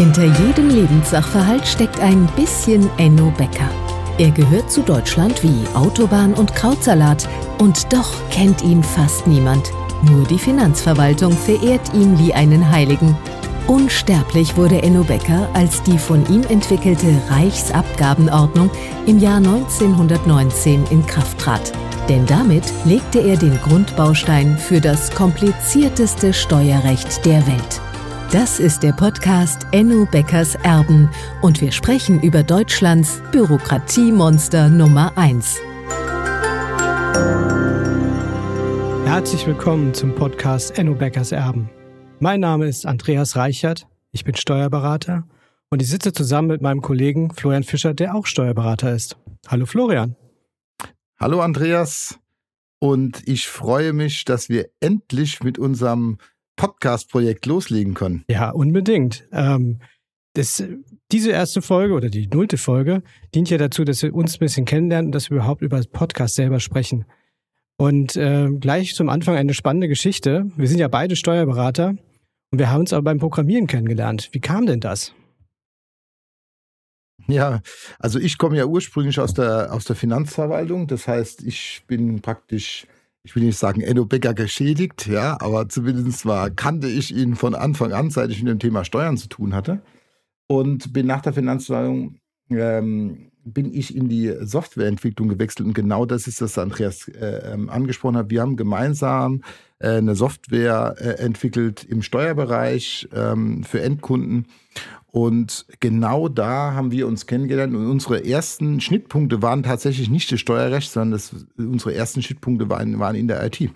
Hinter jedem Lebenssachverhalt steckt ein bisschen Enno Becker. Er gehört zu Deutschland wie Autobahn und Krautsalat und doch kennt ihn fast niemand. Nur die Finanzverwaltung verehrt ihn wie einen Heiligen. Unsterblich wurde Enno Becker, als die von ihm entwickelte Reichsabgabenordnung im Jahr 1919 in Kraft trat. Denn damit legte er den Grundbaustein für das komplizierteste Steuerrecht der Welt. Das ist der Podcast Enno Beckers Erben und wir sprechen über Deutschlands Bürokratiemonster Nummer 1. Herzlich willkommen zum Podcast Enno Beckers Erben. Mein Name ist Andreas Reichert, ich bin Steuerberater und ich sitze zusammen mit meinem Kollegen Florian Fischer, der auch Steuerberater ist. Hallo Florian. Hallo Andreas und ich freue mich, dass wir endlich mit unserem Podcast-Projekt loslegen können. Ja, unbedingt. Ähm, das, diese erste Folge oder die nullte Folge dient ja dazu, dass wir uns ein bisschen kennenlernen und dass wir überhaupt über das Podcast selber sprechen. Und äh, gleich zum Anfang eine spannende Geschichte. Wir sind ja beide Steuerberater und wir haben uns aber beim Programmieren kennengelernt. Wie kam denn das? Ja, also ich komme ja ursprünglich aus der, aus der Finanzverwaltung. Das heißt, ich bin praktisch, ich will nicht sagen Enno Becker geschädigt, ja, aber zumindest war, kannte ich ihn von Anfang an, seit ich mit dem Thema Steuern zu tun hatte. Und bin nach der Finanzverwaltung, ähm, bin ich in die Softwareentwicklung gewechselt. Und genau das ist, was Andreas äh, ähm, angesprochen hat. Wir haben gemeinsam äh, eine Software äh, entwickelt im Steuerbereich ähm, für Endkunden. Und genau da haben wir uns kennengelernt. Und unsere ersten Schnittpunkte waren tatsächlich nicht das Steuerrecht, sondern das, unsere ersten Schnittpunkte waren, waren in der IT.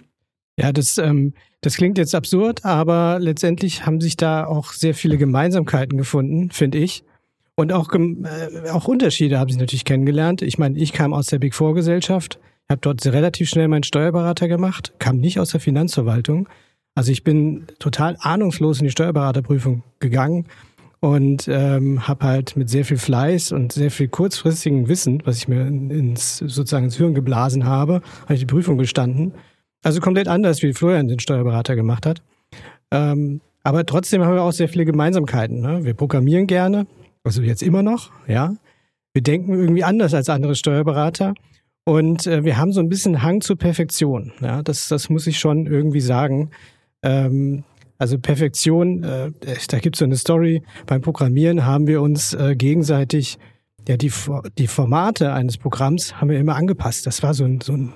Ja, das, ähm, das klingt jetzt absurd, aber letztendlich haben sich da auch sehr viele Gemeinsamkeiten gefunden, finde ich. Und auch, äh, auch Unterschiede haben sie natürlich kennengelernt. Ich meine, ich kam aus der Big Four Gesellschaft, habe dort relativ schnell meinen Steuerberater gemacht, kam nicht aus der Finanzverwaltung. Also ich bin total ahnungslos in die Steuerberaterprüfung gegangen und ähm, habe halt mit sehr viel Fleiß und sehr viel kurzfristigen Wissen, was ich mir ins sozusagen ins Hirn geblasen habe, habe ich die Prüfung bestanden. Also komplett anders, wie Florian den Steuerberater gemacht hat. Ähm, aber trotzdem haben wir auch sehr viele Gemeinsamkeiten. Ne? Wir programmieren gerne, also jetzt immer noch, ja. Wir denken irgendwie anders als andere Steuerberater. Und äh, wir haben so ein bisschen Hang zur Perfektion. Ja, das, das muss ich schon irgendwie sagen. Ähm, also Perfektion, äh, da gibt es so eine Story. Beim Programmieren haben wir uns äh, gegenseitig, ja, die, die Formate eines Programms haben wir immer angepasst. Das war so ein, so ein,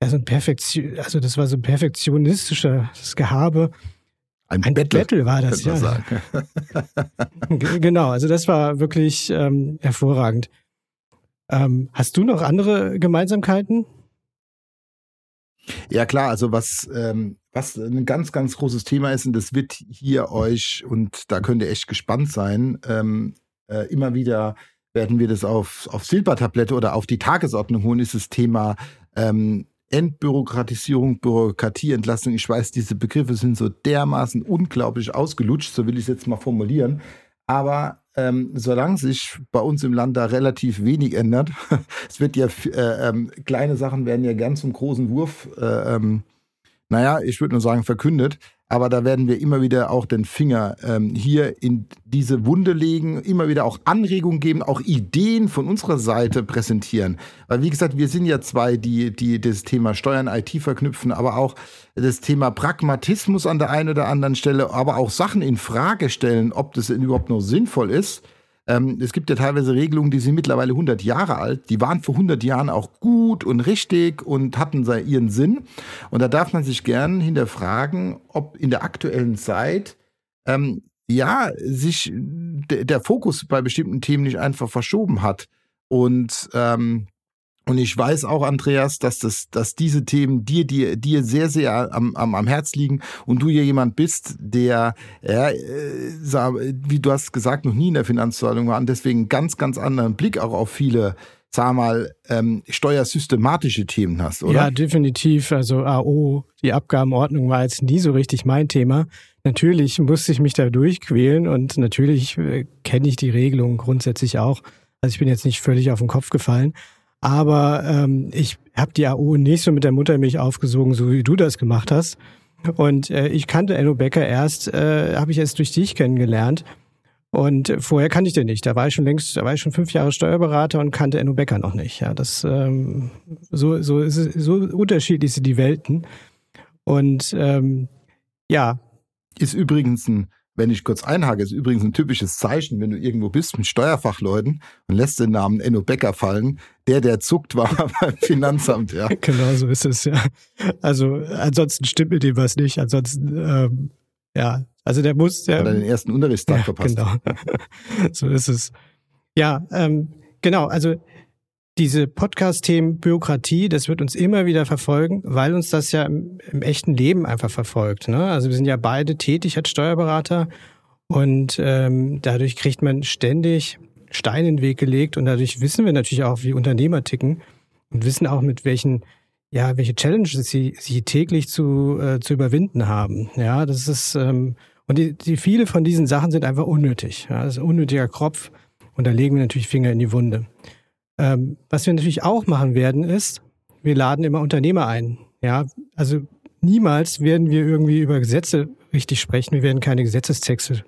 ja, so ein Perfektion, also das war so ein perfektionistisches Gehabe. Ein, ein Battle, Battle war das, ja. genau, also das war wirklich ähm, hervorragend. Ähm, hast du noch andere Gemeinsamkeiten? Ja klar, also was, ähm, was ein ganz, ganz großes Thema ist, und das wird hier euch, und da könnt ihr echt gespannt sein, ähm, äh, immer wieder werden wir das auf, auf Silbertablette oder auf die Tagesordnung holen, ist das Thema ähm, Entbürokratisierung, Bürokratieentlastung. Ich weiß, diese Begriffe sind so dermaßen unglaublich ausgelutscht, so will ich es jetzt mal formulieren. Aber ähm, solange sich bei uns im Land da relativ wenig ändert, es wird ja, äh, ähm, kleine Sachen werden ja gern zum großen Wurf, äh, ähm, naja, ich würde nur sagen, verkündet. Aber da werden wir immer wieder auch den Finger ähm, hier in diese Wunde legen, immer wieder auch Anregungen geben, auch Ideen von unserer Seite präsentieren. Weil wie gesagt, wir sind ja zwei, die, die das Thema Steuern, IT verknüpfen, aber auch das Thema Pragmatismus an der einen oder anderen Stelle, aber auch Sachen in Frage stellen, ob das überhaupt noch sinnvoll ist. Ähm, es gibt ja teilweise Regelungen, die sind mittlerweile 100 Jahre alt. Die waren vor 100 Jahren auch gut und richtig und hatten ihren Sinn. Und da darf man sich gern hinterfragen, ob in der aktuellen Zeit ähm, ja sich der Fokus bei bestimmten Themen nicht einfach verschoben hat. Und ähm, und ich weiß auch, Andreas, dass, das, dass diese Themen dir, dir, dir sehr, sehr am, am, am Herz liegen und du ja jemand bist, der, ja, äh, wie du hast gesagt, noch nie in der Finanzverwaltung war und deswegen ganz, ganz anderen Blick auch auf viele, sag mal, ähm, steuersystematische Themen hast, oder? Ja, definitiv. Also AO, die Abgabenordnung war jetzt nie so richtig mein Thema. Natürlich musste ich mich da durchquälen und natürlich äh, kenne ich die Regelungen grundsätzlich auch. Also ich bin jetzt nicht völlig auf den Kopf gefallen. Aber ähm, ich habe die AO nicht so mit der Muttermilch aufgesogen, so wie du das gemacht hast. Und äh, ich kannte Enno Becker erst, äh, habe ich erst durch dich kennengelernt. Und vorher kannte ich den nicht. Da war ich schon längst, da war ich schon fünf Jahre Steuerberater und kannte Enno Becker noch nicht. Ja, das ähm, so so ist es, so unterschiedlich sind die Welten. Und ähm, ja, ist übrigens ein wenn ich kurz einhake, ist übrigens ein typisches Zeichen, wenn du irgendwo bist mit Steuerfachleuten und lässt den Namen Enno Becker fallen. Der, der zuckt, war beim Finanzamt, ja. Genau, so ist es, ja. Also ansonsten stimmt mit dem was nicht. Ansonsten, ähm, ja, also der muss. Der, Hat er den ersten Unterrichtstag ja, verpasst. Genau. so ist es. Ja, ähm, genau, also diese Podcast-Themen Bürokratie, das wird uns immer wieder verfolgen, weil uns das ja im, im, echten Leben einfach verfolgt. Ne? Also wir sind ja beide tätig als Steuerberater und ähm, dadurch kriegt man ständig Steine in den Weg gelegt und dadurch wissen wir natürlich auch, wie Unternehmer ticken und wissen auch, mit welchen ja, welche Challenges sie, sie täglich zu, äh, zu überwinden haben. Ja, das ist, ähm, und die, die viele von diesen Sachen sind einfach unnötig. Ja, das ist ein unnötiger Kropf und da legen wir natürlich Finger in die Wunde. Ähm, was wir natürlich auch machen werden, ist, wir laden immer Unternehmer ein. Ja, also niemals werden wir irgendwie über Gesetze richtig sprechen. Wir werden keine Gesetzestexte,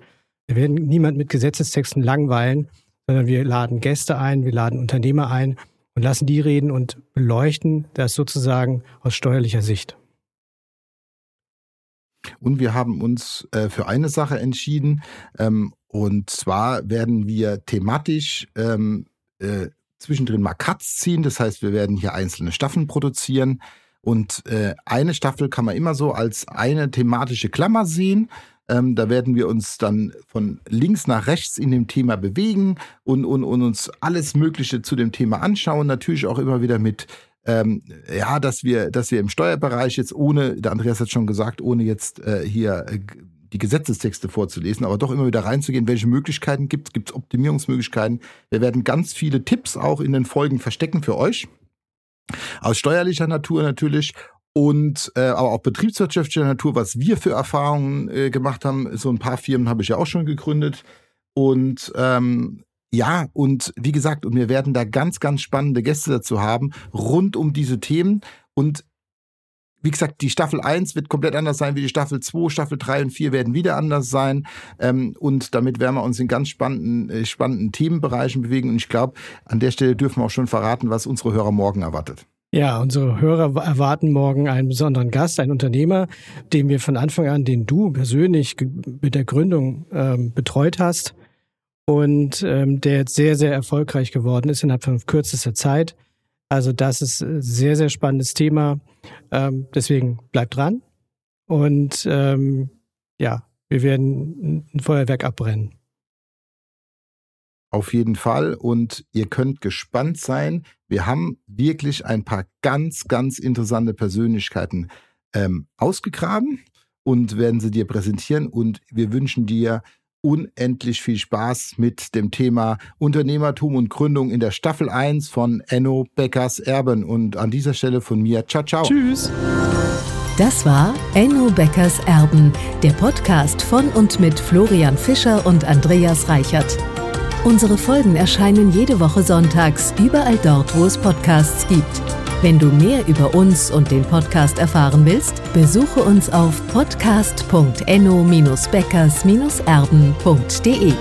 wir werden niemand mit Gesetzestexten langweilen, sondern wir laden Gäste ein, wir laden Unternehmer ein und lassen die reden und beleuchten das sozusagen aus steuerlicher Sicht. Und wir haben uns äh, für eine Sache entschieden, ähm, und zwar werden wir thematisch ähm, äh, zwischendrin mal Cuts ziehen. Das heißt, wir werden hier einzelne Staffeln produzieren. Und äh, eine Staffel kann man immer so als eine thematische Klammer sehen. Ähm, da werden wir uns dann von links nach rechts in dem Thema bewegen und, und, und uns alles Mögliche zu dem Thema anschauen. Natürlich auch immer wieder mit, ähm, ja, dass wir, dass wir im Steuerbereich jetzt ohne, der Andreas hat schon gesagt, ohne jetzt äh, hier äh, die Gesetzestexte vorzulesen, aber doch immer wieder reinzugehen, welche Möglichkeiten gibt es, gibt es Optimierungsmöglichkeiten. Wir werden ganz viele Tipps auch in den Folgen verstecken für euch. Aus steuerlicher Natur natürlich und äh, aber auch betriebswirtschaftlicher Natur, was wir für Erfahrungen äh, gemacht haben. So ein paar Firmen habe ich ja auch schon gegründet. Und ähm, ja, und wie gesagt, und wir werden da ganz, ganz spannende Gäste dazu haben, rund um diese Themen. Und wie gesagt, die Staffel 1 wird komplett anders sein wie die Staffel 2. Staffel 3 und 4 werden wieder anders sein. Ähm, und damit werden wir uns in ganz spannenden, äh, spannenden Themenbereichen bewegen. Und ich glaube, an der Stelle dürfen wir auch schon verraten, was unsere Hörer morgen erwartet. Ja, unsere Hörer erwarten morgen einen besonderen Gast, einen Unternehmer, den wir von Anfang an, den du persönlich mit der Gründung ähm, betreut hast und ähm, der jetzt sehr, sehr erfolgreich geworden ist innerhalb von kürzester Zeit. Also das ist ein sehr, sehr spannendes Thema. Ähm, deswegen bleibt dran. Und ähm, ja, wir werden ein Feuerwerk abbrennen. Auf jeden Fall. Und ihr könnt gespannt sein. Wir haben wirklich ein paar ganz, ganz interessante Persönlichkeiten ähm, ausgegraben und werden sie dir präsentieren. Und wir wünschen dir unendlich viel Spaß mit dem Thema Unternehmertum und Gründung in der Staffel 1 von Enno Beckers Erben. Und an dieser Stelle von mir, ciao, ciao. Tschüss. Das war Enno Beckers Erben, der Podcast von und mit Florian Fischer und Andreas Reichert. Unsere Folgen erscheinen jede Woche sonntags überall dort, wo es Podcasts gibt. Wenn du mehr über uns und den Podcast erfahren willst, besuche uns auf podcast.enno-beckers-erben.de.